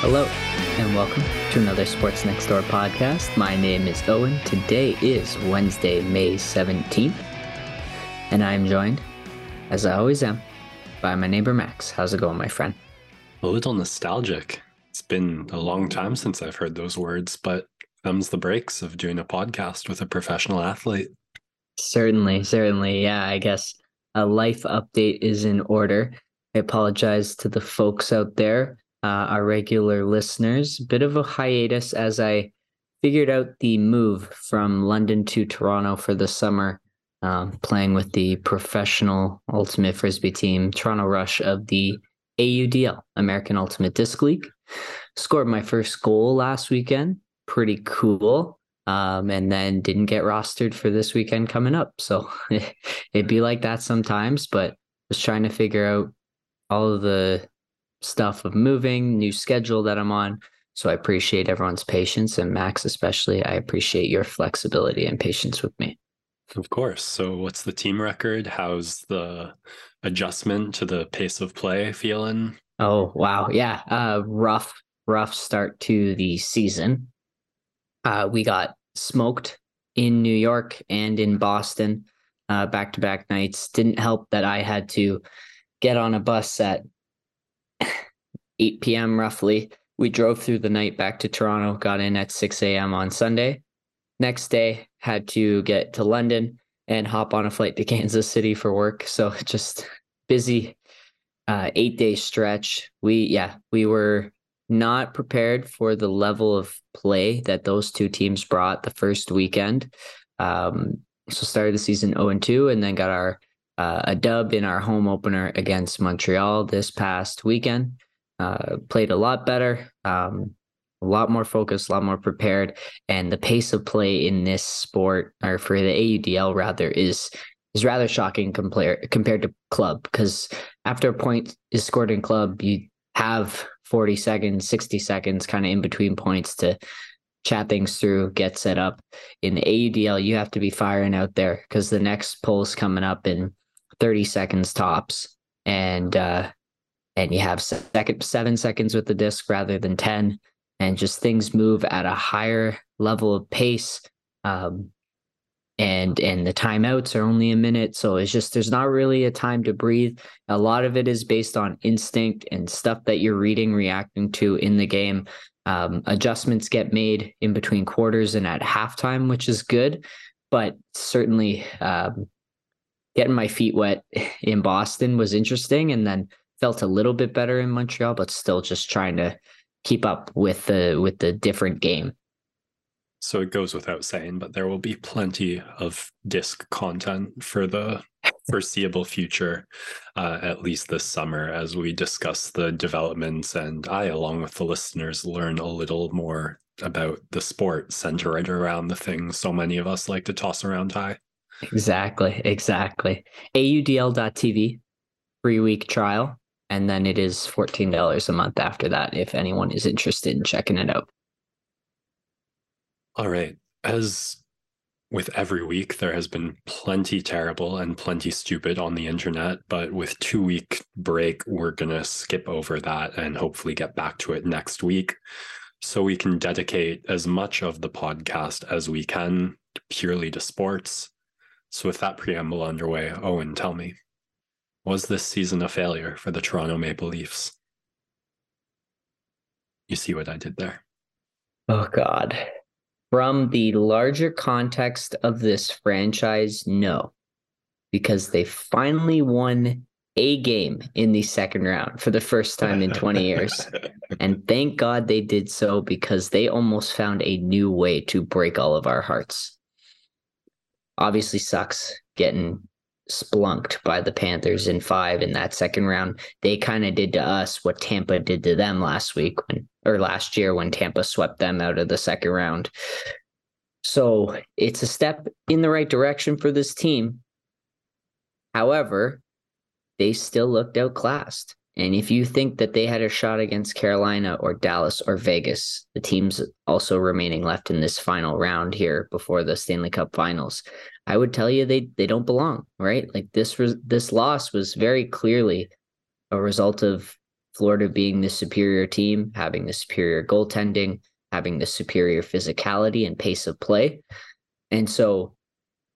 Hello, and welcome to another Sports Next Door podcast. My name is Owen. Today is Wednesday, May 17th, and I am joined, as I always am, by my neighbor Max. How's it going, my friend? Oh, a little nostalgic. It's been a long time since I've heard those words, but comes the breaks of doing a podcast with a professional athlete. Certainly, certainly. Yeah, I guess a life update is in order. I apologize to the folks out there uh, our regular listeners. Bit of a hiatus as I figured out the move from London to Toronto for the summer, um, playing with the professional ultimate frisbee team, Toronto Rush of the AUDL, American Ultimate Disc League. Scored my first goal last weekend. Pretty cool. Um, and then didn't get rostered for this weekend coming up. So it'd be like that sometimes, but was trying to figure out all of the stuff of moving, new schedule that I'm on. So I appreciate everyone's patience and Max, especially. I appreciate your flexibility and patience with me. Of course. So, what's the team record? How's the adjustment to the pace of play feeling? Oh, wow. Yeah. Uh, rough, rough start to the season. Uh, we got smoked in New York and in Boston back to back nights. Didn't help that I had to get on a bus at 8 p.m. roughly. We drove through the night back to Toronto, got in at 6 a.m. on Sunday. Next day, had to get to London and hop on a flight to Kansas City for work. So just busy uh, eight day stretch. We, yeah, we were not prepared for the level of play that those two teams brought the first weekend. Um, so started the season 0 and 2 and then got our uh, a dub in our home opener against Montreal this past weekend. Uh, played a lot better, um, a lot more focused, a lot more prepared, and the pace of play in this sport, or for the AUDL rather, is is rather shocking compared compared to club. Because after a point is scored in club, you have 40 seconds, 60 seconds, kind of in between points to chat things through, get set up. In AUDL, you have to be firing out there because the next poll's coming up in 30 seconds tops. And uh, and you have second seven seconds with the disc rather than 10 and just things move at a higher level of pace um, and and the timeouts are only a minute so it's just there's not really a time to breathe a lot of it is based on instinct and stuff that you're reading reacting to in the game um, adjustments get made in between quarters and at halftime which is good but certainly um, getting my feet wet in boston was interesting and then felt a little bit better in Montreal, but still just trying to keep up with the with the different game. So it goes without saying, but there will be plenty of disc content for the foreseeable future, uh, at least this summer, as we discuss the developments and I, along with the listeners, learn a little more about the sport centered around the things so many of us like to toss around high. Exactly, exactly. AUDL.tv, free week trial and then it is $14 a month after that if anyone is interested in checking it out. All right. As with every week, there has been plenty terrible and plenty stupid on the internet, but with two week break, we're going to skip over that and hopefully get back to it next week so we can dedicate as much of the podcast as we can purely to sports. So with that preamble underway, Owen, tell me, was this season a failure for the Toronto Maple Leafs? You see what I did there? Oh, God. From the larger context of this franchise, no, because they finally won a game in the second round for the first time in 20 years. and thank God they did so because they almost found a new way to break all of our hearts. Obviously, sucks getting splunked by the Panthers in five in that second round. They kind of did to us what Tampa did to them last week when or last year when Tampa swept them out of the second round. So it's a step in the right direction for this team. However, they still looked outclassed. And if you think that they had a shot against Carolina or Dallas or Vegas, the teams also remaining left in this final round here before the Stanley Cup Finals, I would tell you they they don't belong, right? Like this was this loss was very clearly a result of Florida being the superior team, having the superior goaltending, having the superior physicality and pace of play. And so,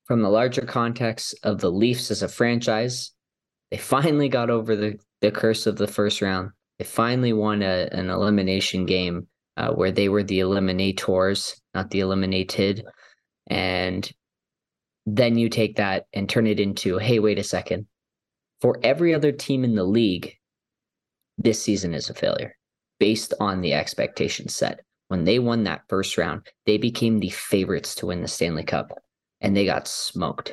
from the larger context of the Leafs as a franchise, they finally got over the, the curse of the first round. They finally won a, an elimination game uh, where they were the eliminators, not the eliminated. And then you take that and turn it into hey, wait a second. For every other team in the league, this season is a failure based on the expectations set. When they won that first round, they became the favorites to win the Stanley Cup and they got smoked.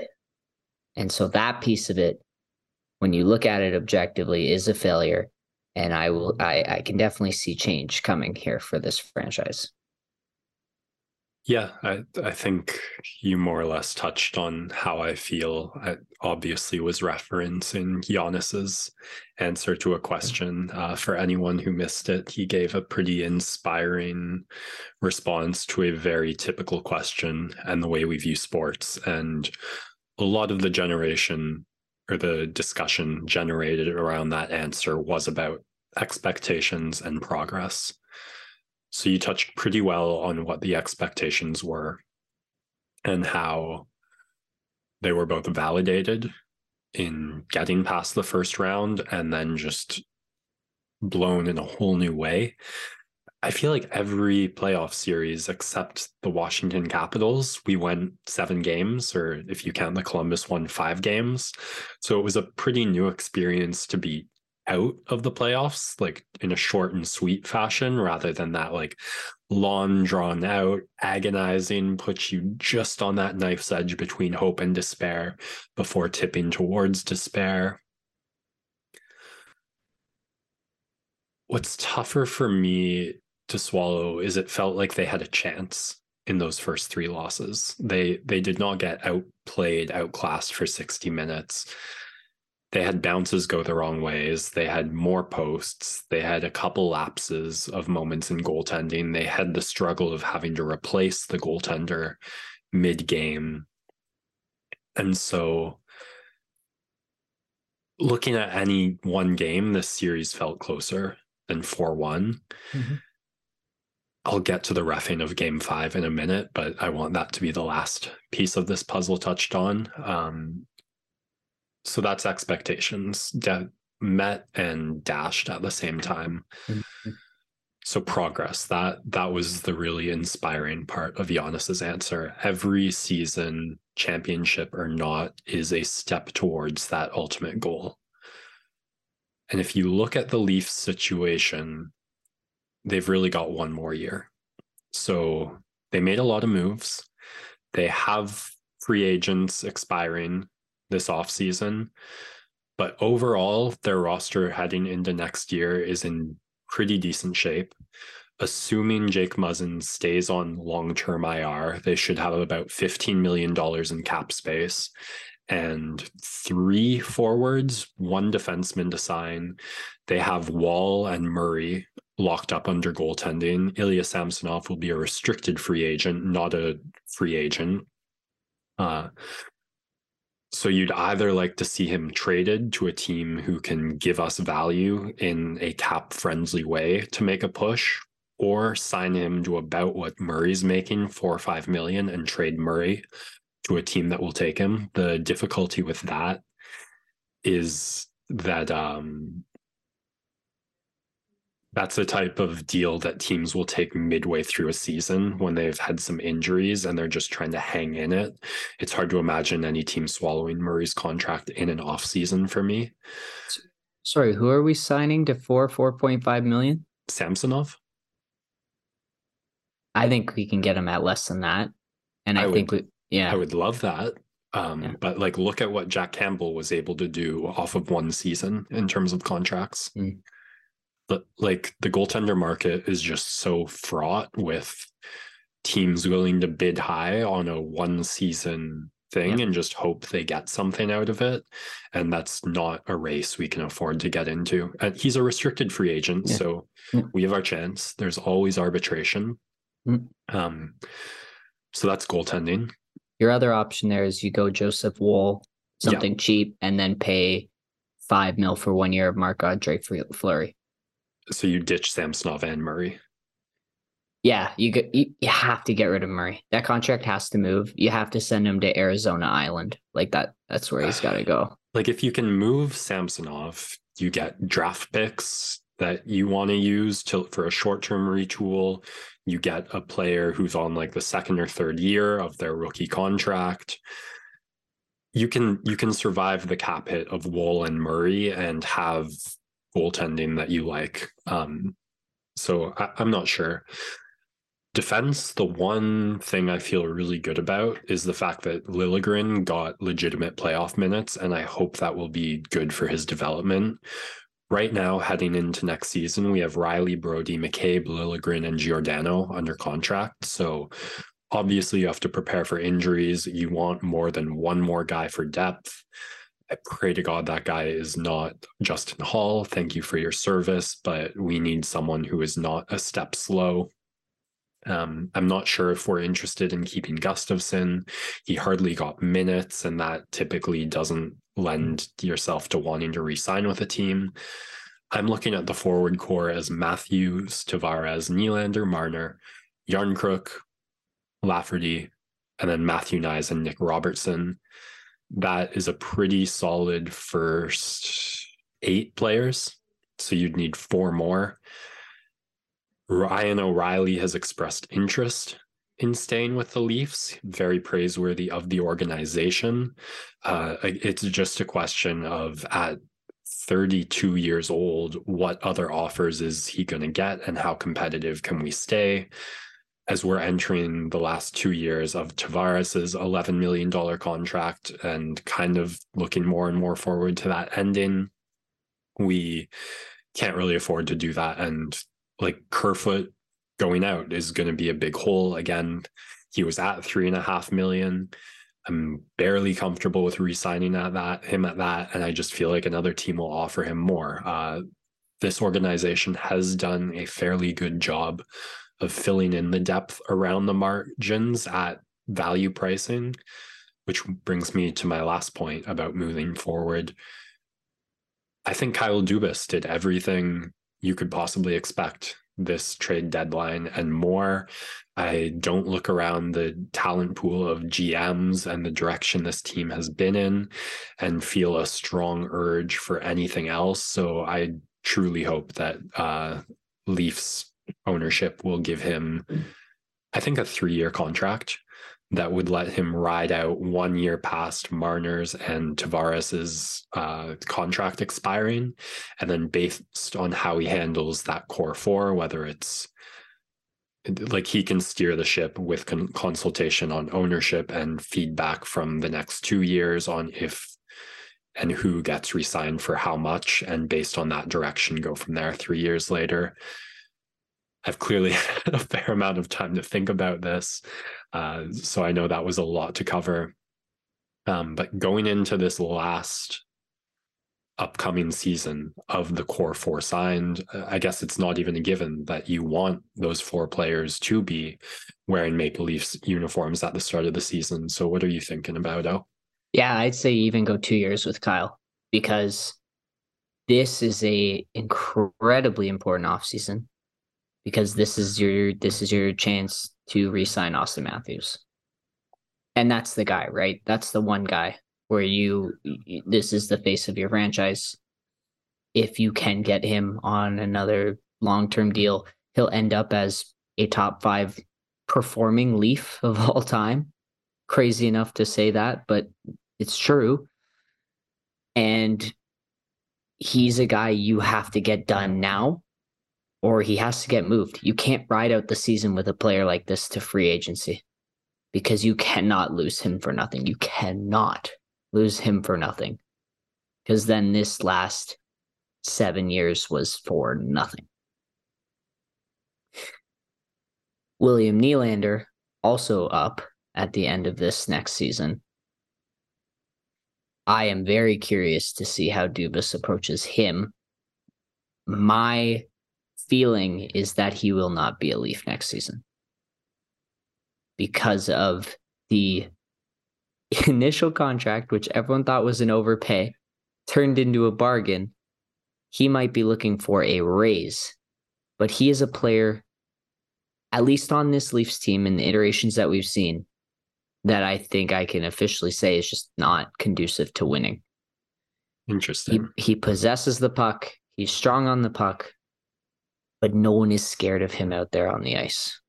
And so that piece of it, when you look at it objectively, is a failure. And I will I, I can definitely see change coming here for this franchise. Yeah, I I think you more or less touched on how I feel. I obviously was referencing Giannis's answer to a question. Uh, for anyone who missed it, he gave a pretty inspiring response to a very typical question and the way we view sports. And a lot of the generation or the discussion generated around that answer was about expectations and progress. So you touched pretty well on what the expectations were and how they were both validated in getting past the first round and then just blown in a whole new way. I feel like every playoff series except the Washington Capitals, we went seven games, or if you count the Columbus one, five games. So it was a pretty new experience to be out of the playoffs, like in a short and sweet fashion, rather than that like long drawn out, agonizing, puts you just on that knife's edge between hope and despair before tipping towards despair. What's tougher for me to swallow is it felt like they had a chance in those first three losses. They they did not get outplayed, outclassed for 60 minutes they had bounces go the wrong ways. They had more posts. They had a couple lapses of moments in goaltending. They had the struggle of having to replace the goaltender mid game. And so, looking at any one game, this series felt closer than 4 one mm-hmm. I'll get to the refing of game five in a minute, but I want that to be the last piece of this puzzle touched on. Um, so that's expectations de- met and dashed at the same time mm-hmm. so progress that that was the really inspiring part of Giannis's answer every season championship or not is a step towards that ultimate goal and if you look at the Leafs situation they've really got one more year so they made a lot of moves they have free agents expiring this offseason. But overall, their roster heading into next year is in pretty decent shape. Assuming Jake Muzzin stays on long term IR, they should have about $15 million in cap space and three forwards, one defenseman to sign. They have Woll and Murray locked up under goaltending. Ilya Samsonov will be a restricted free agent, not a free agent. Uh, so you'd either like to see him traded to a team who can give us value in a cap friendly way to make a push, or sign him to about what Murray's making, four or five million, and trade Murray to a team that will take him. The difficulty with that is that um, that's the type of deal that teams will take midway through a season when they've had some injuries and they're just trying to hang in it. It's hard to imagine any team swallowing Murray's contract in an off season for me. Sorry, who are we signing to four, 4.5 million? Samsonov. I think we can get him at less than that. And I, I think would, we, yeah. I would love that. Um, yeah. But like, look at what Jack Campbell was able to do off of one season in terms of contracts. Mm but like the goaltender market is just so fraught with teams willing to bid high on a one season thing and just hope they get something out of it. And that's not a race we can afford to get into. And he's a restricted free agent yeah. so yeah. we have our chance. There's always arbitration. Mm. um so that's goaltending. Your other option there is you go joseph woll something cheap and then pay five mil for one year of marc andre fleury So you ditch Samsonov and Murray. Yeah, you, get, you you have to get rid of Murray. That contract has to move. You have to send him to Arizona Island. Like that. That's where he's got to go. Like if you can move Samsonov, you get draft picks that you want to use to for a short-term retool. You get a player who's on like the second or third year of their rookie contract. You can you can survive the cap hit of Woll and Murray and have goaltending that you like. Um, so I, I'm not sure. Defense, the one thing I feel really good about is the fact that Liljegren got legitimate playoff minutes, and I hope that will be good for his development. Right now, heading into next season, we have Rielly, Brodie, McCabe, Liljegren, and Giordano under contract. So obviously, you have to prepare for injuries. You want more than one more guy for depth. I pray to God that guy is not Justin Holl. Thank you for your service, but we need someone who is not a step slow um, I'm not sure if we're interested in keeping Gustafsson. He hardly got minutes, and that typically doesn't lend yourself to wanting to re-sign with a team. I'm looking at the forward core as Matthews, Tavares, Nylander, Marner, Järnkrok, Lafferty, and then Matthew Knies and Nick Robertson. That is a pretty solid first eight players. So you'd need four more. Ryan O'Reilly has expressed interest in staying with the Leafs, very praiseworthy of the organization. Uh, it's just a question of at 32 years old, what other offers is he going to get and how competitive can we stay? As we're entering the last two years of Tavares's $11 million contract and kind of looking more and more forward to that ending, we can't really afford to do that. And like Kerfoot going out is going to be a big hole again. He was at three and a half million. I'm barely comfortable with re-signing at that him at that, and I just feel like another team will offer him more. Uh, this organization has done a fairly good job of filling in the depth around the margins at value pricing, which brings me to my last point about moving forward. I think Kyle Dubas did everything you could possibly expect this trade deadline and more. I don't look around the talent pool of GMs and the direction this team has been in and feel a strong urge for anything else. So I truly hope that uh, Leafs ownership will give him, I think, a three year contract that would let him ride out one year past Marner's and Tavares's uh, contract expiring, and then based on how he handles that core four, whether it's like he can steer the ship with con- consultation on ownership and feedback from the next two years on if and who gets resigned for how much, and based on that direction, go from there three years later. I've clearly had a fair amount of time to think about this. Uh, so I know that was a lot to cover. Um, but going into this last upcoming season of the core four signed, I guess it's not even a given that you want those four players to be wearing Maple Leafs uniforms at the start of the season. So what are you thinking about, Oh? Yeah, I'd say even go two years with Kyle because this is a incredibly important offseason because this is your this is your chance to re-sign Auston Matthews. And that's the guy, right? That's the one guy where you this is the face of your franchise. If you can get him on another long-term deal, he'll end up as a top 5 performing Leaf of all time. Crazy enough to say that, but it's true. And he's a guy you have to get done now or he has to get moved. You can't ride out the season with a player like this to free agency because you cannot lose him for nothing. You cannot lose him for nothing because then this last seven years was for nothing. William Nylander also up at the end of this next season. I am very curious to see how Dubas approaches him. My feeling is that he will not be a Leaf next season because of the initial contract, which everyone thought was an overpay, turned into a bargain. He might be looking for a raise but he is a player, at least on this Leafs team in the iterations that we've seen, that I think I can officially say is just not conducive to winning. Interesting. He, he possesses the puck. He's strong on the puck, but no one is scared of him out there on the ice.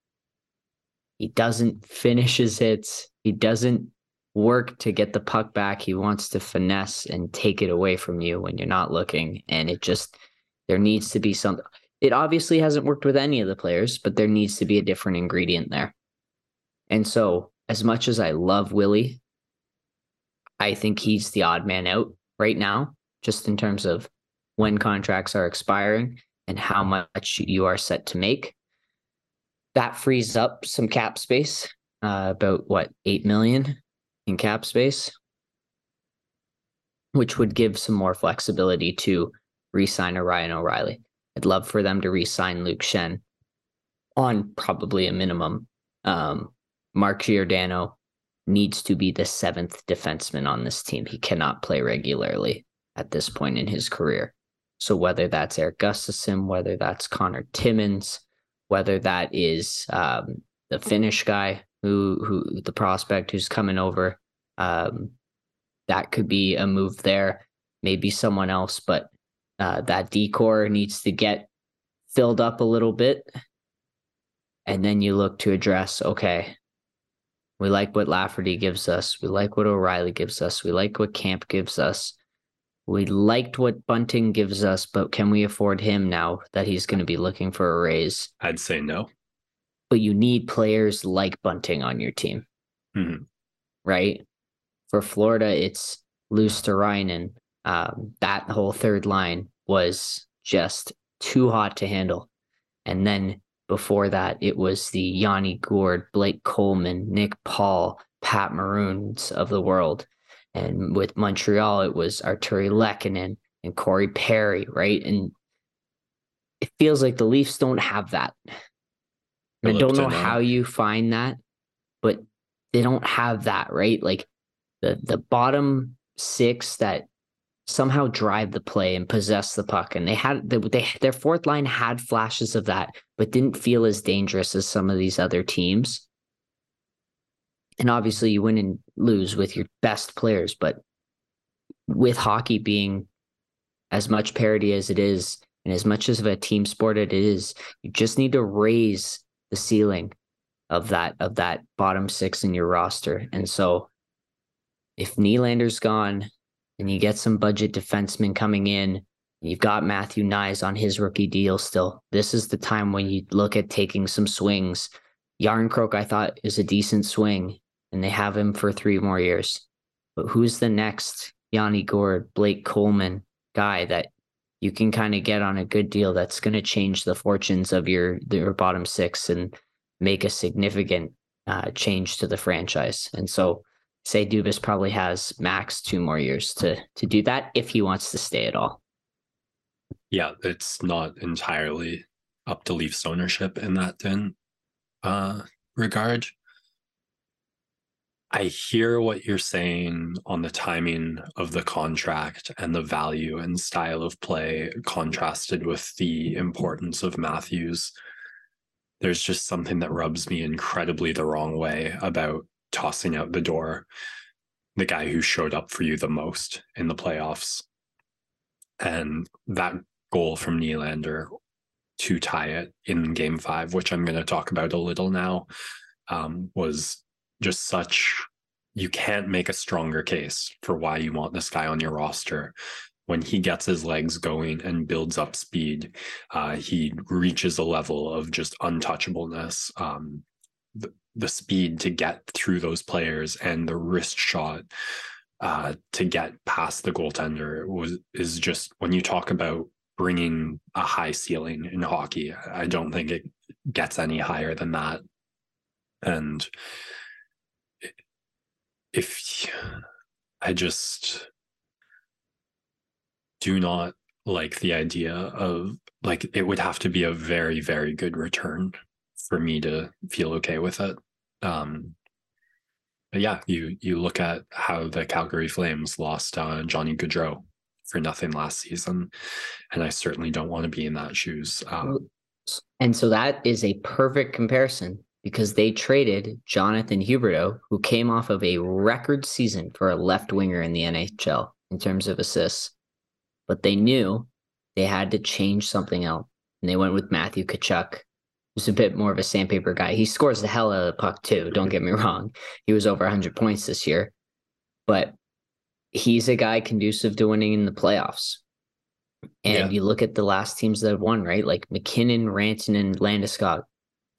He doesn't finish his hits. He doesn't work to get the puck back. He wants to finesse and take it away from you when you're not looking. And it just, there needs to be something. It obviously hasn't worked with any of the players, but there needs to be a different ingredient there. And so, as much as I love Willie, I think he's the odd man out right now, just in terms of when contracts are expiring and how much you are set to make. That frees up some cap space, uh, about what, 8 million in cap space, which would give some more flexibility to re sign a Ryan O'Reilly. I'd love for them to re sign Luke Schenn on probably a minimum. Um, Mark Giordano needs to be the seventh defenseman on this team. He cannot play regularly at this point in his career. So whether that's Eric Gustafsson, whether that's Connor Timmins, whether that is um, the Finnish guy who who the prospect who's coming over, um, that could be a move there. Maybe someone else, but uh, that decor needs to get filled up a little bit, and then you look to address. Okay, we like what Lafferty gives us. We like what O'Reilly gives us. We like what Kämpf gives us. We liked what Bunting gives us, but can we afford him now that he's going to be looking for a raise? I'd say no. But you need players like Bunting on your team, Mhm. right? For Florida, it's Luostarinen. Um, that whole third line was just too hot to handle. And then before that, it was the Yanni Gourde, Blake Coleman, Nick Paul, Pat Maroon of the world. And with Montreal, it was Artturi Lehkonen and Corey Perry, right? And it feels like the Leafs don't have that. And I don't know how you find that, but they don't have that, right? Like the the bottom six that somehow drive the play and possess the puck, and they had they, they their fourth line had flashes of that, but didn't feel as dangerous as some of these other teams. And obviously, you win and lose with your best players, but with hockey being as much parity as it is, and as much as of a team sport it is, you just need to raise the ceiling of that of that bottom six in your roster. And so if Nylander's gone and you get some budget defensemen coming in, you've got Matthew Knies on his rookie deal still. This is the time when you look at taking some swings. Järnkrok, I thought, is a decent swing, and they have him for three more years. But who's the next Yanni Gourde, Blake Coleman guy that you can kind of get on a good deal that's going to change the fortunes of your your bottom six and make a significant uh, change to the franchise. And so, say Dubas probably has max two more years to to do that if he wants to stay at all. Yeah, it's not entirely up to Leafs ownership in that then uh regard. I hear what you're saying on the timing of the contract and the value and style of play contrasted with the importance of Matthews. There's just something that rubs me incredibly the wrong way about tossing out the door the guy who showed up for you the most in the playoffs. And that goal from Nylander to tie it in game five, which I'm going to talk about a little now, um, was just such you can't make a stronger case for why you want this guy on your roster. When he gets his legs going and builds up speed uh, he reaches a level of just untouchableness um, the, the speed to get through those players and the wrist shot uh, to get past the goaltender was is just when you talk about bringing a high ceiling in hockey i don't think it gets any higher than that. And if I just do not like the idea of like it would have to be a very very good return for me to feel okay with it. Um but yeah you you look at how the calgary flames lost uh, johnny Gaudreau for nothing last season and i certainly don't want to be in that shoes. Um, And so that is a perfect comparison because they traded Jonathan Huberdeau, who came off of a record season for a left winger in the NHL in terms of assists. But they knew they had to change something else. And they went with Matthew Tkachuk, who's a bit more of a sandpaper guy. He scores the hell out of the puck too. Don't get me wrong. He was over 100 points this year. But he's a guy conducive to winning in the playoffs. And yeah. you look at the last teams that have won, right? Like MacKinnon, Rantanen, and Landeskog.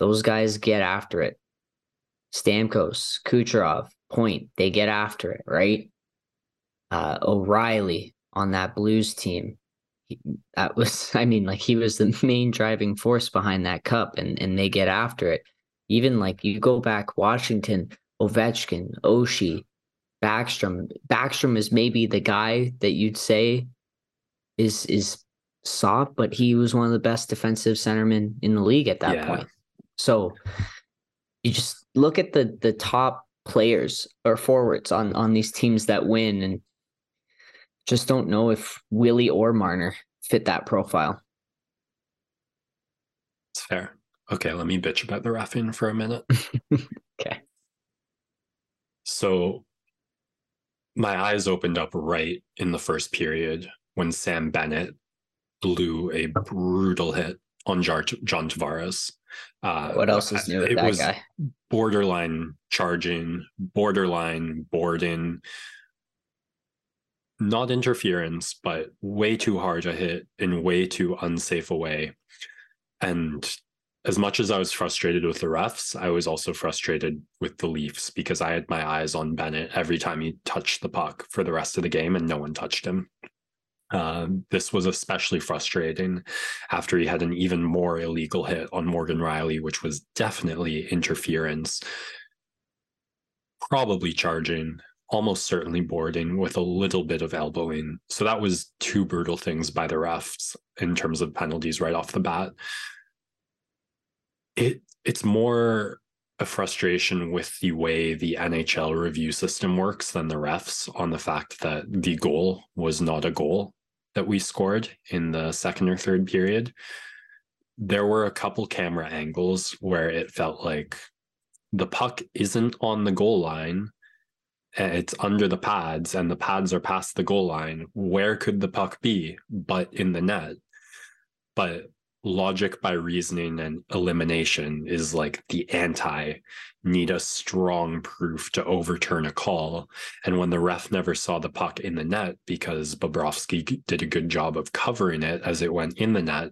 Those guys get after it. Stamkos, Kucherov, Point, they get after it, right? Uh, O'Reilly on that Blues team. He, that was, I mean, like he was the main driving force behind that cup, and and they get after it. Even like you go back, Washington, Ovechkin, Oshie, Backstrom. Backstrom is maybe the guy that you'd say is is soft, but he was one of the best defensive centermen in the league at that yeah. point. So you just look at the the top players or forwards on on these teams that win and just don't know if Willie or Marner fit that profile. It's fair. Okay, let me bitch about the refing for a minute. okay. So my eyes opened up right in the first period when Sam Bennett blew a brutal hit on John Tavares. Uh, what else is new with that guy? Borderline charging, borderline boarding, not interference, but way too hard to hit in way too unsafe a way. And as much as I was frustrated with the refs, I was also frustrated with the Leafs because I had my eyes on Bennett every time he touched the puck for the rest of the game and no one touched him. Uh, this was especially frustrating after he had an even more illegal hit on Morgan Rielly, which was definitely interference, probably charging, almost certainly boarding with a little bit of elbowing. So that was two brutal things by the refs in terms of penalties right off the bat. It it's more a frustration with the way the NHL review system works than the refs on the fact that the goal was not a goal that we scored in the second or third period, there were a couple camera angles where it felt like the puck isn't on the goal line. Eh, it's under the pads, and the pads are past the goal line. Where could the puck be but in the net? But logic by reasoning and elimination is like the anti need a strong proof to overturn a call. And when the ref never saw the puck in the net because Bobrovsky did a good job of covering it as it went in the net,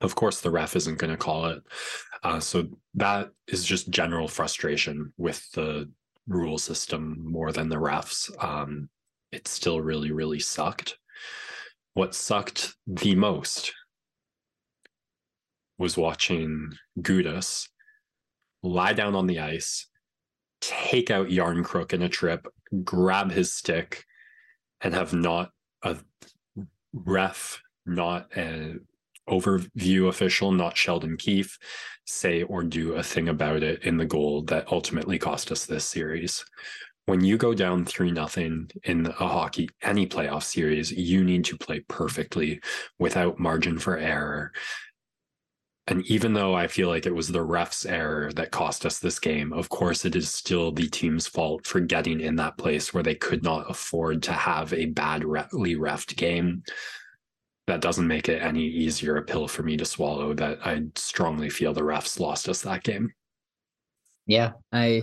of course the ref isn't going to call it. Uh, so that is just general frustration with the rule system more than the refs. Um, it still really, really sucked. What sucked the most was watching Gudas lie down on the ice, take out Järnkrok in a trip, grab his stick, and have not a ref, not an overview official, not Sheldon Keefe, say or do a thing about it in the goal that ultimately cost us this series. When you go down 3 nothing in a hockey, any playoff series, you need to play perfectly without margin for error. And even though I feel like it was the ref's error that cost us this game, of course, it is still the team's fault for getting in that place where they could not afford to have a badly refed game. That doesn't make it any easier a pill for me to swallow that I strongly feel the refs lost us that game. Yeah, I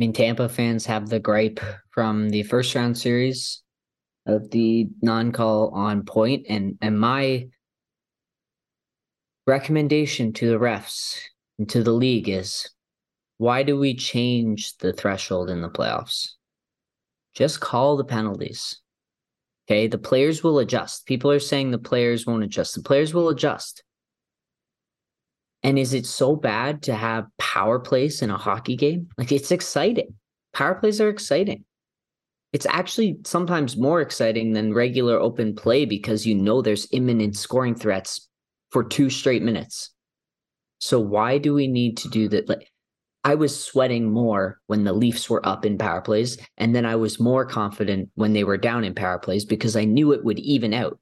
mean, Tampa fans have the gripe from the first round series of the non call on point, and and my recommendation to the refs and to the league is why do we change the threshold in the playoffs? Just call the penalties. Okay, the players will adjust. People are saying the players won't adjust. The players will adjust. And is it so bad to have power plays in a hockey game? Like it's exciting. Power plays are exciting. It's actually sometimes more exciting than regular open play because you know there's imminent scoring threats for two straight minutes. So why do we need to do that? Like I was sweating more when the Leafs were up in power plays, and then I was more confident when they were down in power plays because I knew it would even out.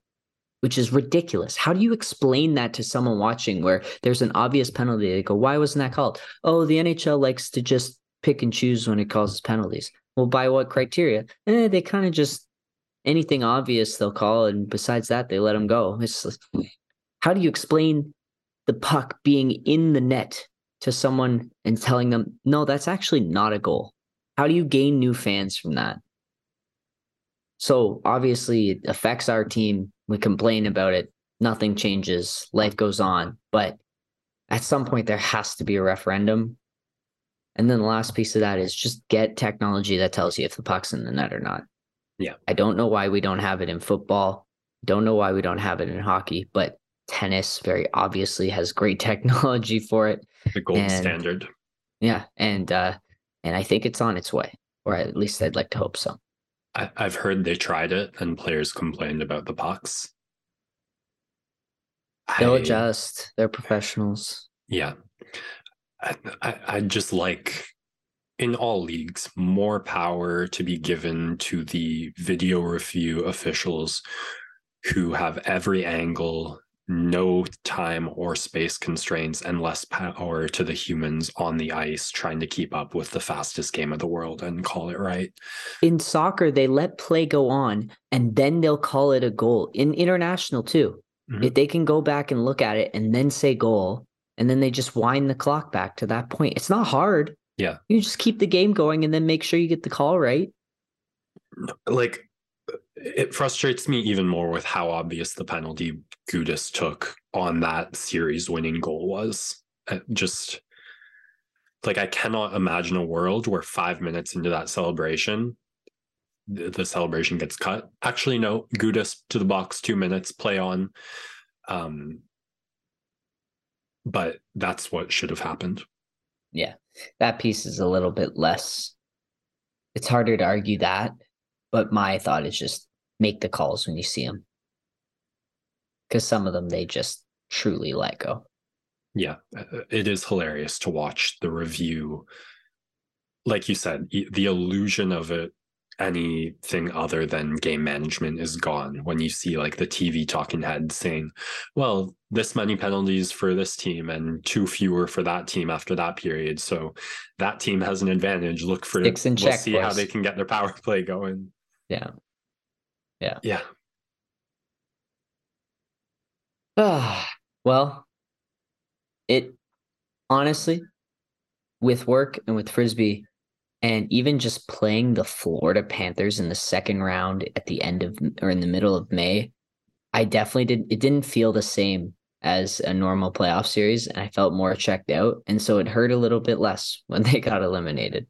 which is ridiculous. How do you explain that to someone watching where there's an obvious penalty? They go, why wasn't that called? Oh, the NHL likes to just pick and choose when it causes penalties. Well, by what criteria? Eh, they kind of just anything obvious they'll call, and besides that, they let them go. It's how do you explain the puck being in the net to someone and telling them, no, that's actually not a goal? How do you gain new fans from that? So obviously, it affects our team. We complain about it. Nothing changes. Life goes on. But at some point, there has to be a referendum. And then the last piece of that is just get technology that tells you if the puck's in the net or not. Yeah. I don't know why we don't have it in football. Don't know why we don't have it in hockey, but tennis very obviously has great technology for it. The gold And- standard. Yeah. And uh and I think it's on its way. Or at least I'd like to hope so. I, I've heard they tried it and players complained about the pucks. They'll I- adjust. They're professionals. Yeah. I, I, I just like in all leagues more power to be given to the video review officials who have every angle, no time or space constraints, and less power to the humans on the ice trying to keep up with the fastest game of the world and call it right. In soccer, they let play go on and then they'll call it a goal. In international too. Mhm. If they can go back and look at it and then say goal, and then they just wind the clock back to that point. It's not hard. Yeah. You just keep the game going and then make sure you get the call right. like it frustrates me even more with how obvious the penalty Gudas took on that series winning goal was. Just like I cannot imagine a world where five minutes into that celebration, the, the celebration gets cut. Actually, no, Gudas to the box, two minutes, play on. Um, but that's what should have happened. Yeah. That piece is a little bit less. It's harder to argue that, but my thought is just make the calls when you see them. Because some of them they just truly let go. Yeah, uh, it is hilarious to watch the review. Like you said, the illusion of it, anything other than game management is gone when you see like the TV talking head saying, well, this many penalties for this team and two fewer for that team after that period. So that team has an advantage. Look for Sticks we'll see how they can get their power play going. Yeah. Yeah. Ah, well, it honestly, with work and with frisbee, and even just playing the Florida Panthers in the second round at the end of or in the middle of May, I definitely did. It didn't feel the same as a normal playoff series, and I felt more checked out, and so it hurt a little bit less when they got eliminated.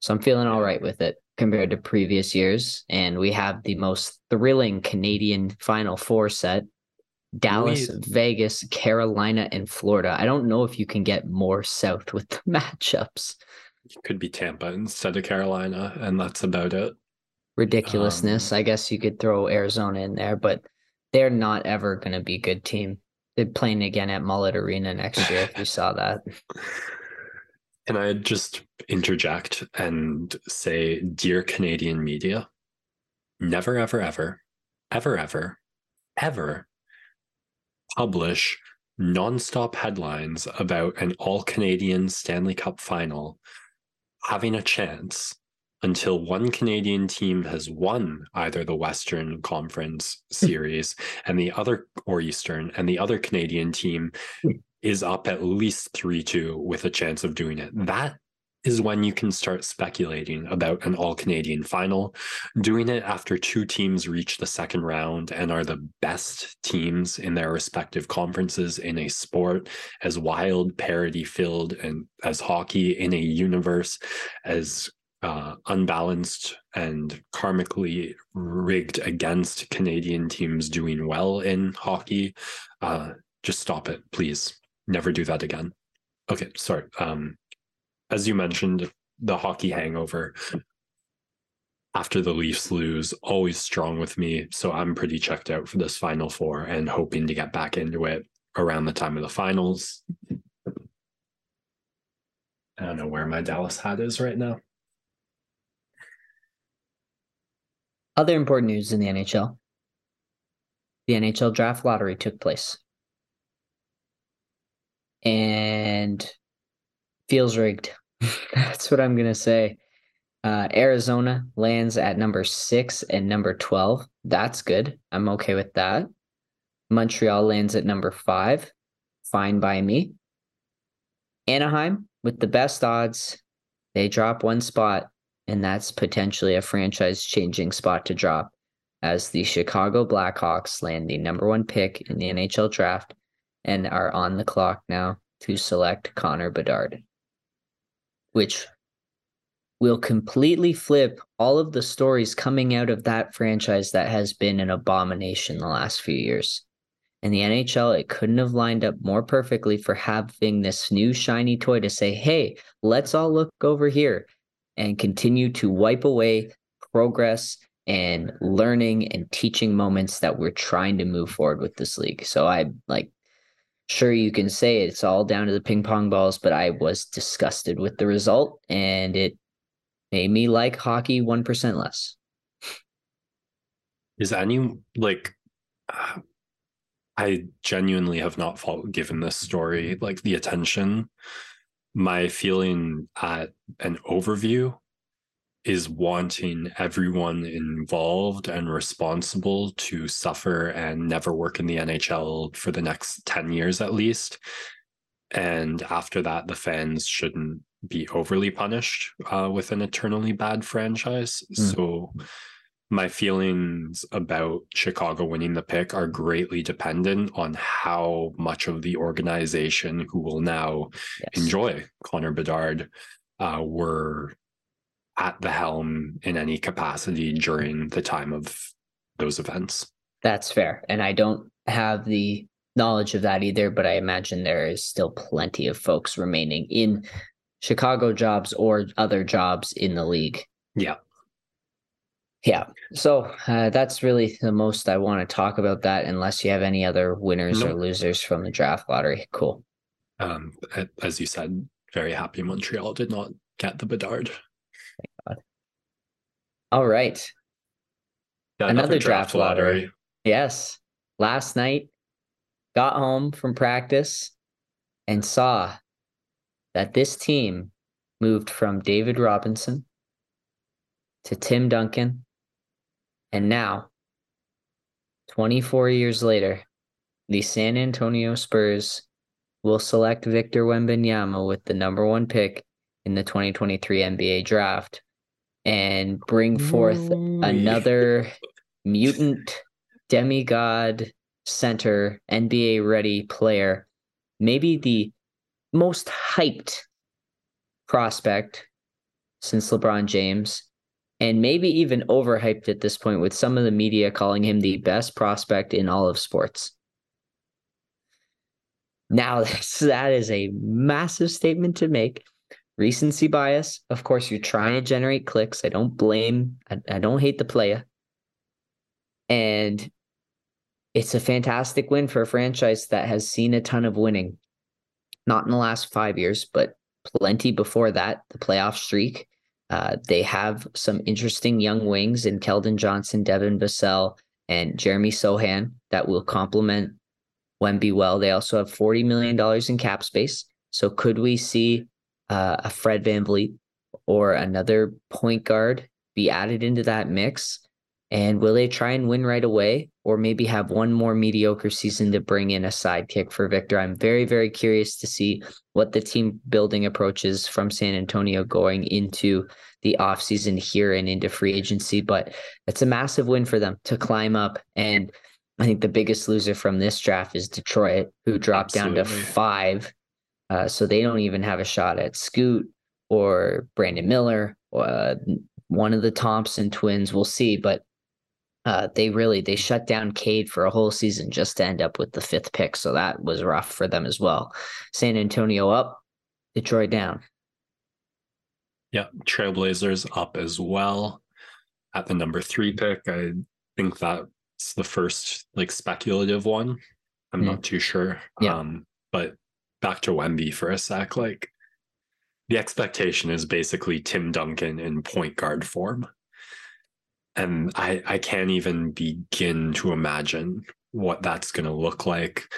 So I'm feeling all right with it compared to previous years, and we have the most thrilling Canadian Final Four set Dallas, Vegas, Carolina, and Florida. I don't know if you can get more south with the matchups. It could be Tampa instead of Carolina, and that's about it. Ridiculousness. Um, I guess you could throw Arizona in there, but they're not ever going to be a good team. They're playing again at Mullet Arena next year. if you saw that, Can I just interject and say, dear Canadian media, never, ever, ever, ever, ever, ever publish nonstop headlines about an all Canadian Stanley Cup final having a chance until one Canadian team has won either the Western Conference hmm. series and the other or Eastern and the other Canadian team is up at least 3-2 with a chance of doing it. That is when you can start speculating about an all Canadian final. Doing it after two teams reach the second round and are the best teams in their respective conferences in a sport as wild, parody filled, and as hockey in a universe as uh, unbalanced and karmically rigged against Canadian teams doing well in hockey. Uh, just stop it, please. Never do that again. Okay, sorry. Um, as you mentioned, the hockey hangover after the Leafs lose always strong with me. So I'm pretty checked out for this final four and hoping to get back into it around the time of the finals. I don't know where my Dallas hat is right now. other important news in the NHL: the NHL draft lottery took place. And feels rigged. That's what I'm going to say. Uh, Arizona lands at number six and number 12. That's good. I'm okay with that. Montreal lands at number five. Fine by me. Anaheim, with the best odds, they drop one spot, and that's potentially a franchise changing spot to drop as the Chicago Blackhawks land the number one pick in the NHL draft and are on the clock now to select Connor Bedard, which will completely flip all of the stories coming out of that franchise that has been an abomination the last few years. In the NHL, it couldn't have lined up more perfectly for having this new shiny toy to say, hey, let's all look over here and continue to wipe away progress and learning and teaching moments that we're trying to move forward with this league. So I like sure you can say it's all down to the ping pong balls, but I was disgusted with the result and it made me like hockey 1% less. Is any like I genuinely have not given this story like the attention. My feeling at an overview is wanting everyone involved and responsible to suffer and never work in the NHL for the next 10 years at least. And after that, the fans shouldn't be overly punished uh, with an eternally bad franchise. Mm. So my feelings about Chicago winning the pick are greatly dependent on how much of the organization who will now yes. enjoy Connor Bedard uh, were at the helm in any capacity during the time of those events. That's fair. And I don't have the knowledge of that either, but I imagine there is still plenty of folks remaining in Chicago jobs or other jobs in the league. Yeah. Yeah. So uh, that's really the most I want to talk about that, unless you have any other winners nope. or losers from the draft lottery. Cool. Um, as you said, very happy Montreal did not get the Bedard. All right. Another, another, draft, draft lottery. lottery. Yes. Last night, got home from practice and saw that this team moved from David Robinson to Tim Duncan and now, 24 years later, the San Antonio Spurs will select Victor Wembanyama with the number one pick in the 2023 NBA draft and bring forth Ooh. another mutant demigod center NBA ready player, maybe the most hyped prospect since LeBron James and maybe even overhyped at this point with some of the media calling him the best prospect in all of sports. Now, that is a massive statement to make. Recency bias, of course, you're trying to generate clicks. I don't blame, I, I don't hate the player. And it's a fantastic win for a franchise that has seen a ton of winning. Not in the last five years, but plenty before that, the playoff streak uh, they have some interesting young wings in Keldon Johnson, Devin Vassell, and Jeremy Sochan that will complement Wemby well. They also have $40 million in cap space. So could we see uh, a Fred Van VanVleet or another point guard be added into that mix? And will they try and win right away or maybe have one more mediocre season to bring in a sidekick for Victor? I'm very, very curious to see what the team building approach is from San Antonio going into the offseason here and into free agency. But it's a massive win for them to climb up. And I think the biggest loser from this draft is Detroit, who dropped Absolutely. down to five. Uh, so they don't even have a shot at Scoot or Brandon Miller, or, uh, one of the Thompson twins. We'll see. But uh, they really they shut down Cade for a whole season just to end up with the fifth pick. So that was rough for them as well. San Antonio up, Detroit down. Yeah, Trailblazers up as well at the number three pick. I think that's the first like speculative one. I'm mm. not too sure. Yeah. Um, but back to Wemby for a sec. Like the expectation is basically Tim Duncan in point guard form and I I can't even begin to imagine what that's going to look like.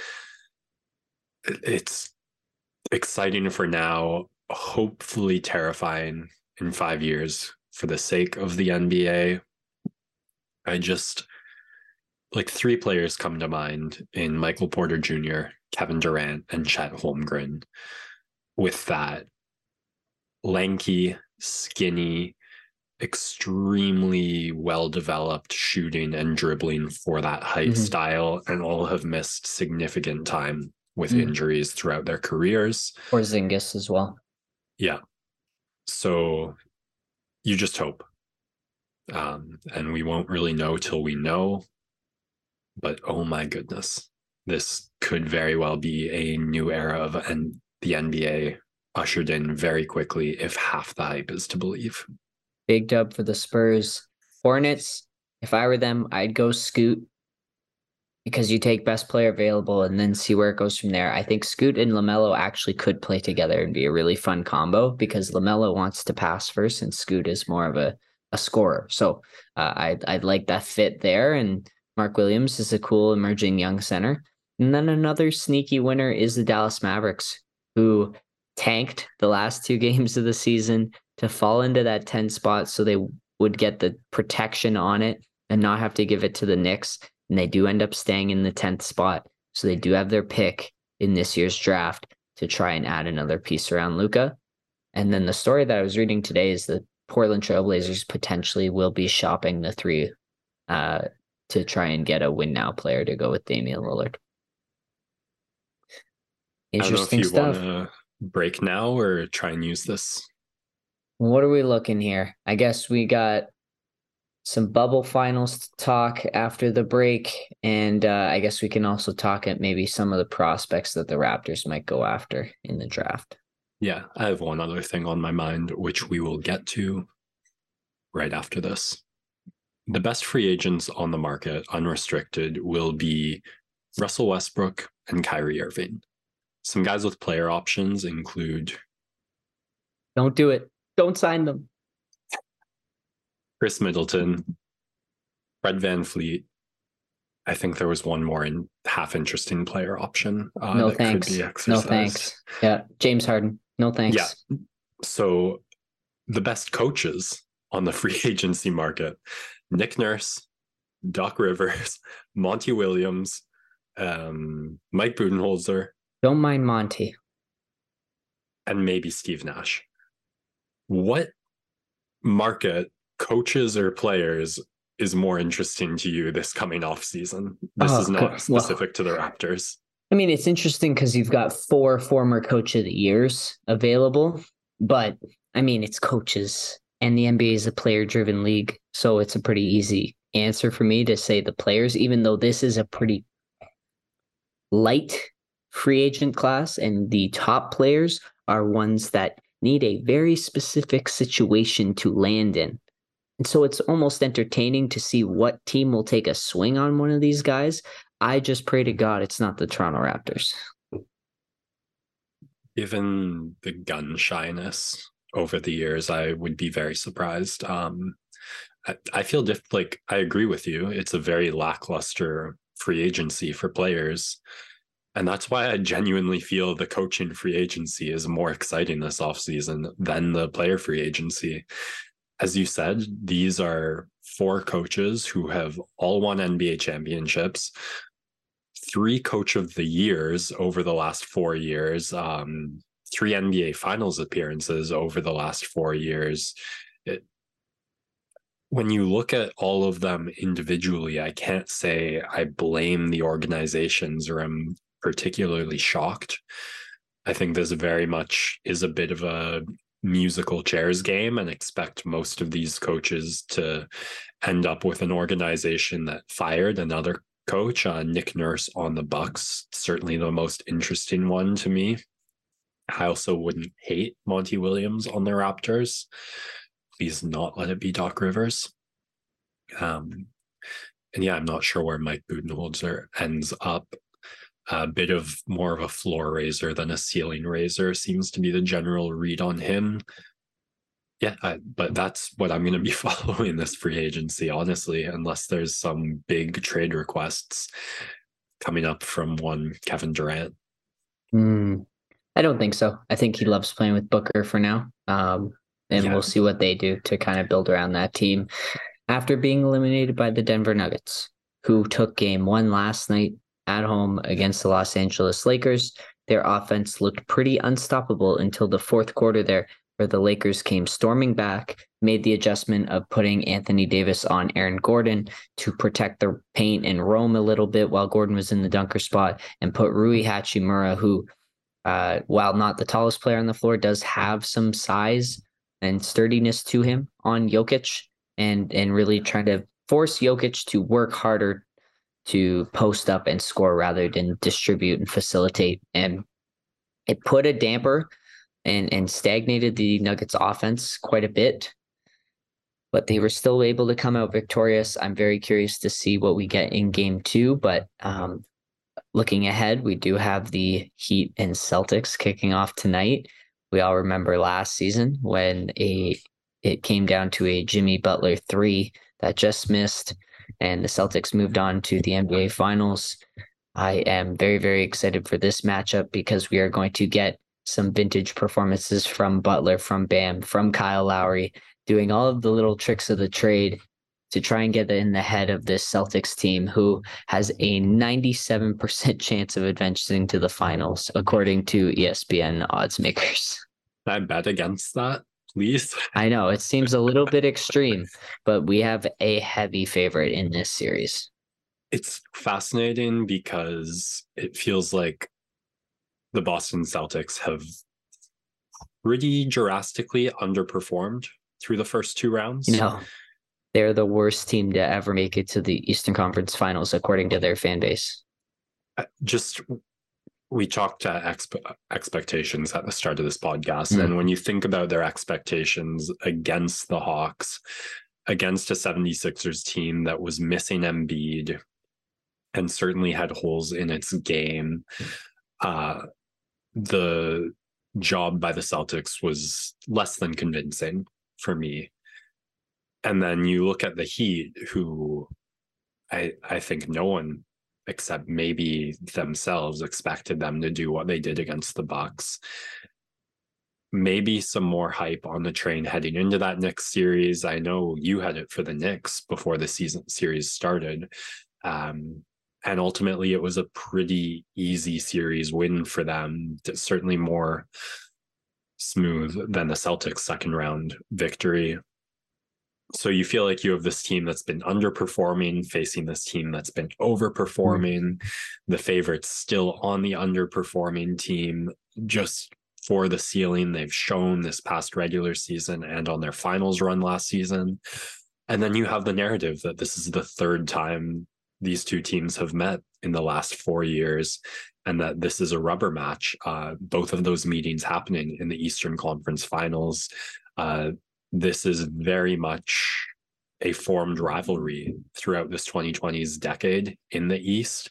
It's exciting for now, hopefully terrifying in five years for the sake of the NBA. I just like three players come to mind in Michael Porter Jr., Kevin Durant, and Chet Holmgren. With that lanky, skinny, extremely well developed shooting and dribbling for that height mm-hmm. style, and all have missed significant time with mm-hmm. injuries throughout their careers. Or Zingis as well. Yeah. So you just hope. Um, and we won't really know till we know. But oh my goodness, this could very well be a new era of and the NBA ushered in very quickly if half the hype is to believe. Big dub for the Spurs. Hornets, if I were them, I'd go scoot because you take best player available and then see where it goes from there. I think Scoot and LaMelo actually could play together and be a really fun combo because LaMelo wants to pass first and Scoot is more of a, a scorer. So uh, I'd, I'd like that fit there. And Mark Williams is a cool emerging young center. And then another sneaky winner is the Dallas Mavericks, who tanked the last two games of the season to fall into that 10 spot so they would get the protection on it and not have to give it to the Knicks. And they do end up staying in the 10th spot. So they do have their pick in this year's draft to try and add another piece around Luka. And then the story that I was reading today is that Portland Trailblazers potentially will be shopping the three uh, to try and get a win now player to go with Damian Lillard. Interesting stuff break now or try and use this? What are we looking here? I guess we got some bubble finals to talk after the break. And uh, I guess we can also talk at maybe some of the prospects that the Raptors might go after in the draft. Yeah, I have one other thing on my mind, which we will get to right after this. The best free agents on the market, unrestricted, will be Russell Westbrook and Kyrie Irving. Some guys with player options include Don't do it. Don't sign them. Khris Middleton, Fred VanVleet. I think there was one more in half interesting player option. Uh, no thanks. No thanks. Yeah. James Harden. No thanks. Yeah. So the best coaches on the free agency market Nick Nurse, Doc Rivers, Monty Williams, um, Mike Budenholzer, don't mind Monty. And maybe Steve Nash. What market, coaches or players, is more interesting to you this coming off season? This oh, is not specific well, to the Raptors. I mean, it's interesting because you've got four former coach of the years available, but I mean, it's coaches, and the NBA is a player driven league. So it's a pretty easy answer for me to say the players, even though this is a pretty light free agent class, and the top players are ones that need a very specific situation to land in. And so it's almost entertaining to see what team will take a swing on one of these guys. I just pray to God it's not the Toronto Raptors. Given the gun shyness over the years, I would be very surprised. Um, I, I feel diff- like I agree with you. It's a very lackluster free agency for players. And that's why I genuinely feel the coaching free agency is more exciting this offseason than the player free agency. As you said, these are four coaches who have all won NBA championships, three coach of the years over the last four years, um, three NBA finals appearances over the last four years. It, when you look at all of them individually, I can't say I blame the organizations or am particularly shocked. I think this very much is a bit of a musical chairs game and expect most of these coaches to end up with an organization that fired another coach uh, nick nurse on the bucks. Certainly the most interesting one to me. I also wouldn't hate monty williams on the raptors. Please not let it be doc rivers. Um and yeah i'm not sure where mike budenholzer ends up a bit of more of a floor raiser than a ceiling raiser seems to be the general read on him. Yeah, I, but that's what I'm going to be following this free agency, honestly, unless there's some big trade requests. coming up from one Kevin Durant? Mm, I don't think so. I think he loves playing with Booker for now. Um, and yeah. we'll see what they do to kind of build around that team after being eliminated by the Denver Nuggets, who took game one last night at home against the Los Angeles Lakers. Their offense looked pretty unstoppable until the fourth quarter there, where the Lakers came storming back, made the adjustment of putting Anthony Davis on Aaron Gordon to protect the paint and roam a little bit while Gordon was in the dunker spot, and put Rui Hachimura, who, uh, while not the tallest player on the floor, does have some size and sturdiness to him on Jokic, and and really trying to force Jokic to work harder to post up and score rather than distribute and facilitate. And it put a damper and and stagnated the Nuggets offense quite a bit. But they were still able to come out victorious. I'm very curious to see what we get in game two. But um, looking ahead, we do have the Heat and Celtics kicking off tonight. We all remember last season when a it came down to a Jimmy Butler three that just missed, and the Celtics moved on to the NBA Finals. I am very, very excited for this matchup because we are going to get some vintage performances from Butler, from Bam, from Kyle Lowry, doing all of the little tricks of the trade to try and get in the head of this Celtics team, who has a 97% chance of advancing to the finals, according to ESPN odds makers. I bet against that, please. I know it seems a little bit extreme, but we have a heavy favorite in this series. It's fascinating because it feels like the Boston Celtics have pretty drastically underperformed through the first two rounds. No, they're the worst team to ever make it to the Eastern Conference Finals, according to their fan base. Just we talked uh, exp- expectations at the start of this podcast, mm. and when you think about their expectations against the Hawks, against a 76ers team that was missing Embiid and certainly had holes in its game. Uh, the job by the Celtics was less than convincing for me. And then you look at the Heat, who I I think no one except maybe themselves expected them to do what they did against the Bucks. Maybe some more hype on the train heading into that Knicks series. I know you had it for the Knicks before the season series started. Um, and ultimately it was a pretty easy series win for them certainly more smooth than the celtics second round victory so you feel like you have this team that's been underperforming facing this team that's been overperforming the favorites still on the underperforming team just for the ceiling they've shown this past regular season and on their finals run last season and then you have the narrative that this is the third time these two teams have met in the last four years and that this is a rubber match. Uh, both of those meetings happening in the Eastern Conference Finals. Uh, this is very much a formed rivalry throughout this 2020s decade in the East.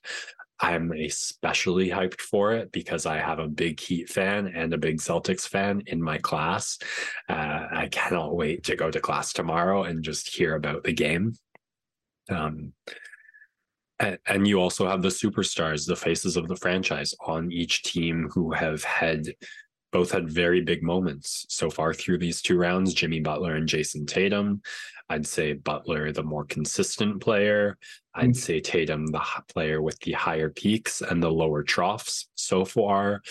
I'm especially hyped for it because I have a big Heat fan and a big Celtics fan in my class. Uh, I cannot wait to go to class tomorrow and just hear about the game. Um, and, and you also have the superstars, the faces of the franchise on each team who have had both had very big moments so far through these two rounds Jimmy Butler and Jayson Tatum. I'd say Butler, the more consistent player. I'd mm-hmm. say Tatum, the player with the higher peaks and the lower troughs so far.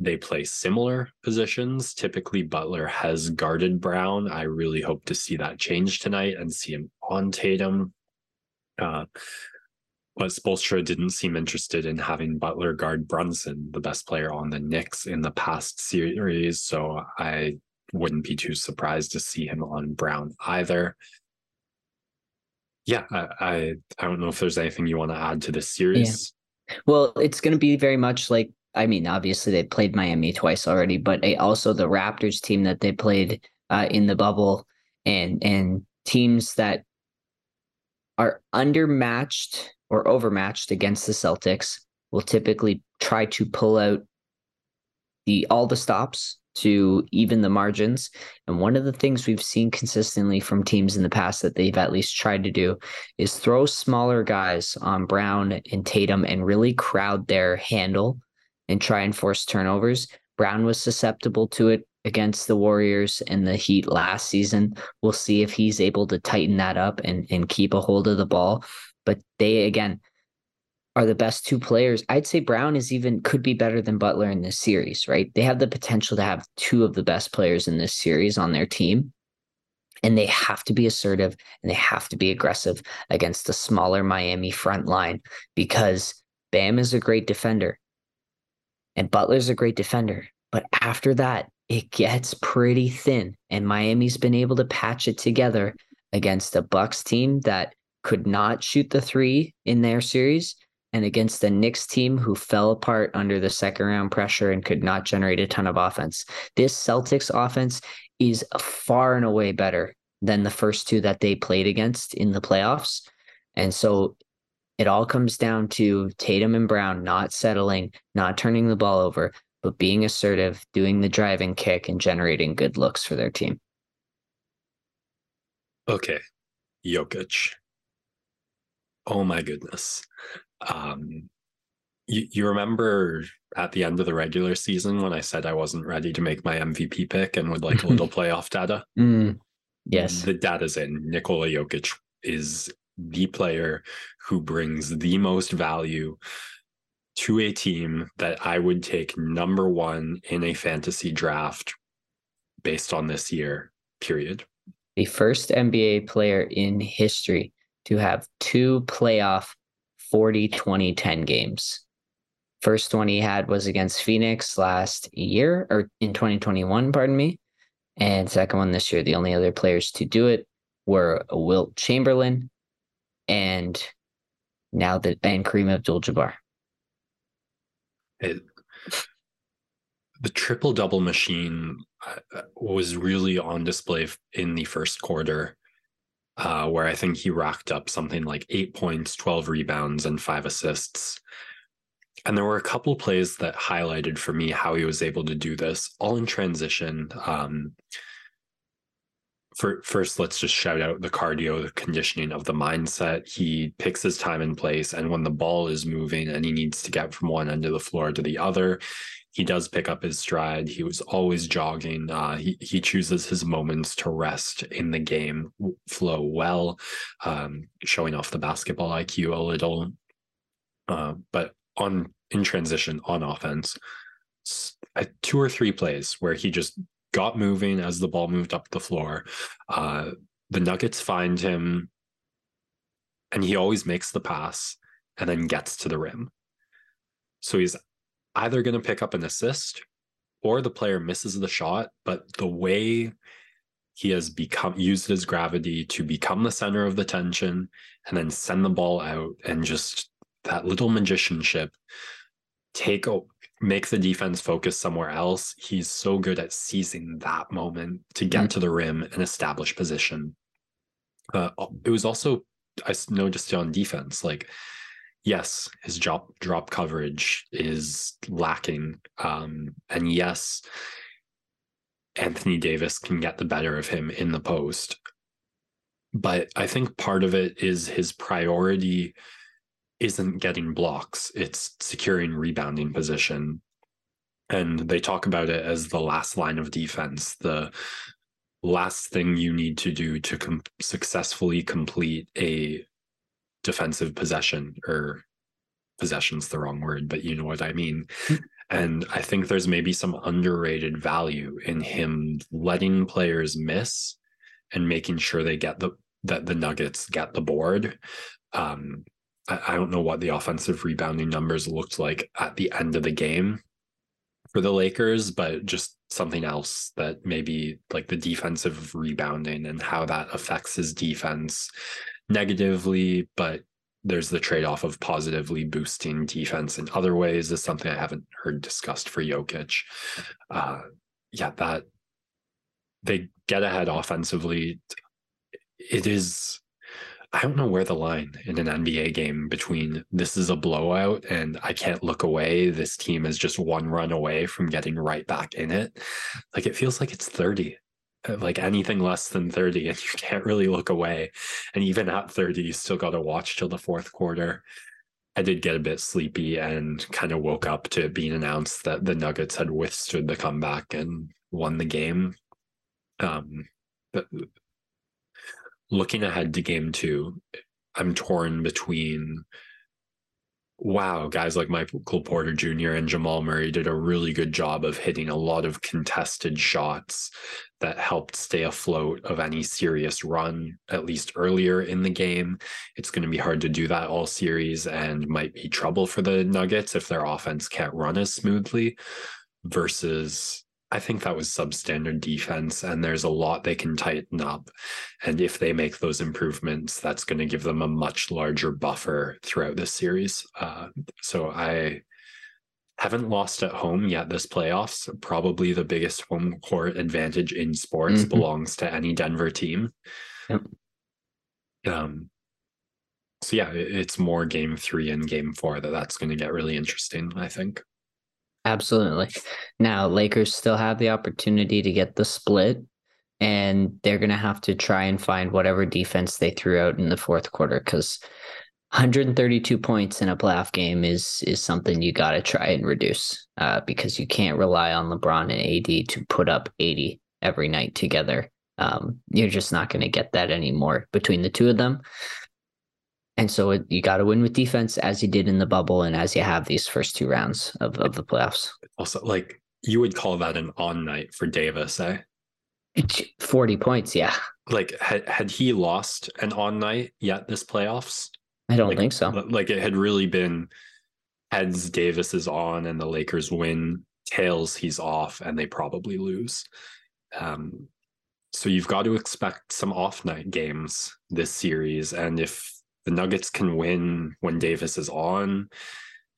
They play similar positions. Typically, Butler has guarded Brown. I really hope to see that change tonight and see him on Tatum. Uh, but Spoelstra didn't seem interested in having Butler guard Brunson, the best player on the Knicks in the past series. So I wouldn't be too surprised to see him on Brown either. Yeah, I I, I don't know if there's anything you want to add to this series. Yeah. Well, it's going to be very much like I mean, obviously they played Miami twice already, but also the Raptors team that they played uh, in the bubble, and and teams that are undermatched or overmatched against the Celtics will typically try to pull out the all the stops to even the margins. And one of the things we've seen consistently from teams in the past that they've at least tried to do is throw smaller guys on Brown and Tatum and really crowd their handle and try and force turnovers. Brown was susceptible to it against the Warriors and the Heat last season. We'll see if he's able to tighten that up and, and keep a hold of the ball. But they, again, are the best two players. I'd say Brown is even could be better than Butler in this series, right? They have the potential to have two of the best players in this series on their team. And they have to be assertive and they have to be aggressive against the smaller Miami front line because Bam is a great defender and Butler's a great defender. But after that, it gets pretty thin. And Miami's been able to patch it together against a Bucks team that could not shoot the three in their series and against the Knicks team who fell apart under the second round pressure and could not generate a ton of offense. This Celtics offense is far and away better than the first two that they played against in the playoffs. And so it all comes down to Tatum and Brown not settling, not turning the ball over, but being assertive, doing the driving kick, and generating good looks for their team. Okay. Jokic. Oh my goodness. Um, you, you remember at the end of the regular season when I said I wasn't ready to make my MVP pick and would like a little playoff data? Mm, yes. The data's in. Nikola Jokic is the player who brings the most value to a team that I would take number one in a fantasy draft based on this year, period. The first NBA player in history to have two playoff 40 20 10 games. First one he had was against Phoenix last year or in 2021, pardon me. And second one this year. The only other players to do it were Wilt Chamberlain and now that and Kareem Abdul Jabbar. The triple double machine uh, was really on display in the first quarter uh, where I think he racked up something like eight points, 12 rebounds, and five assists. And there were a couple plays that highlighted for me how he was able to do this, all in transition. Um, for, first, let's just shout out the cardio, the conditioning of the mindset. He picks his time and place, and when the ball is moving and he needs to get from one end of the floor to the other, he does pick up his stride. He was always jogging. Uh, he he chooses his moments to rest in the game flow well, um, showing off the basketball IQ a little. Uh, but on in transition on offense, two or three plays where he just got moving as the ball moved up the floor. Uh, the Nuggets find him, and he always makes the pass and then gets to the rim. So he's either going to pick up an assist or the player misses the shot, but the way he has become used his gravity to become the center of the tension and then send the ball out and just that little magicianship take make the defense focus somewhere else. He's so good at seizing that moment to get mm-hmm. to the rim and establish position. Uh, it was also I noticed on defense like yes, his drop drop coverage is lacking. Um, and yes, Anthony Davis can get the better of him in the post. But I think part of it is his priority isn't getting blocks, it's securing rebounding position. And they talk about it as the last line of defense, the last thing you need to do to com- successfully complete a defensive possession or possession's the wrong word, but you know what I mean. Hmm. and I think there's maybe some underrated value in him letting players miss and making sure they get the that the Nuggets get the board. Um, I, I don't know what the offensive rebounding numbers looked like at the end of the game for the Lakers, but just something else that maybe like the defensive rebounding and how that affects his defense negatively, but there's the trade-off of positively boosting defense in other ways is something I haven't heard discussed for Jokic. Uh, yeah, that they get ahead offensively. It is I don't know where the line in an NBA game between this is a blowout and I can't look away. This team is just one run away from getting right back in it. Like it feels like it's 30, uh, like anything less than 30, and you can't really look away. And even at 30, you still got to watch till the fourth quarter. I did get a bit sleepy and kind of woke up to it being announced that the Nuggets had withstood the comeback and won the game. Um, but looking ahead to game two, I'm torn between wow, guys like Michael Porter Jr. and Jamal Murray did a really good job of hitting a lot of contested shots that helped stay afloat of any serious run, at least earlier in the game. It's going to be hard to do that all series and might be trouble for the Nuggets if their offense can't run as smoothly versus I think that was substandard defense, and there's a lot they can tighten up. And if they make those improvements, that's going to give them a much larger buffer throughout this series. Uh, so I haven't lost at home yet this playoffs. Probably the biggest home court advantage in sports mm-hmm. belongs to any Denver team. Yep. Um, so yeah, it's more game three and game four that that's going to get really interesting. I think. Absolutely. Now, Lakers still have the opportunity to get the split, and they're going to have to try and find whatever defense they threw out in the fourth quarter because 132 points in a playoff game is is something you got to try and reduce uh, because you can't rely on LeBron and AD to put up 80 every night together. Um, you're just not going to get that anymore between the two of them. And so it, you got to win with defense as you did in the bubble and as you have these first two rounds of, of the playoffs. Also, like you would call that an on night for Davis, eh? 40 points, yeah. Like had, had he lost an on night yet this playoffs? I don't like, think so. Like it had really been heads Davis is on and the Lakers win, tails he's off and they probably lose. Um so you've got to expect some off night games this series and if the Nuggets can win when Davis is on.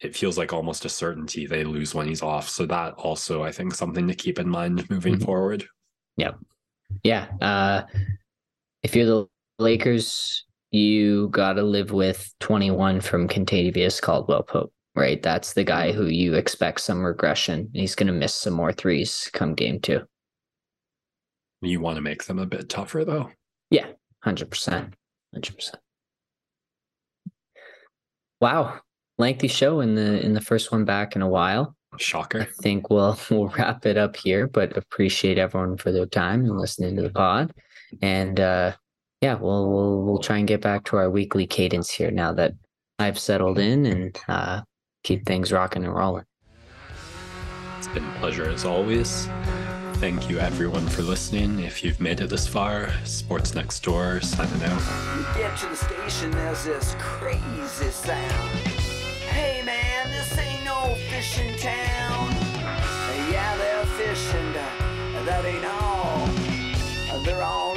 It feels like almost a certainty they lose when he's off. So that also, I think, something to keep in mind moving mm-hmm. forward. Yeah, yeah. Uh, if you're the Lakers, you got to live with 21 from Kentavious Caldwell Pope, right? That's the guy who you expect some regression. He's going to miss some more threes come game two. You want to make them a bit tougher, though. Yeah, hundred percent, hundred percent. Wow, lengthy show in the in the first one back in a while. Shocker. I think we'll we'll wrap it up here, but appreciate everyone for their time and listening to the pod. And uh yeah, we'll we'll we'll try and get back to our weekly cadence here now that I've settled in and uh keep things rocking and rolling. It's been a pleasure as always. Thank you, everyone, for listening. If you've made it this far, Sports Next Door signing out. You get to the station, there's this crazy sound. Hey, man, this ain't no fishing town. Yeah, they're fishing, that ain't all. They're all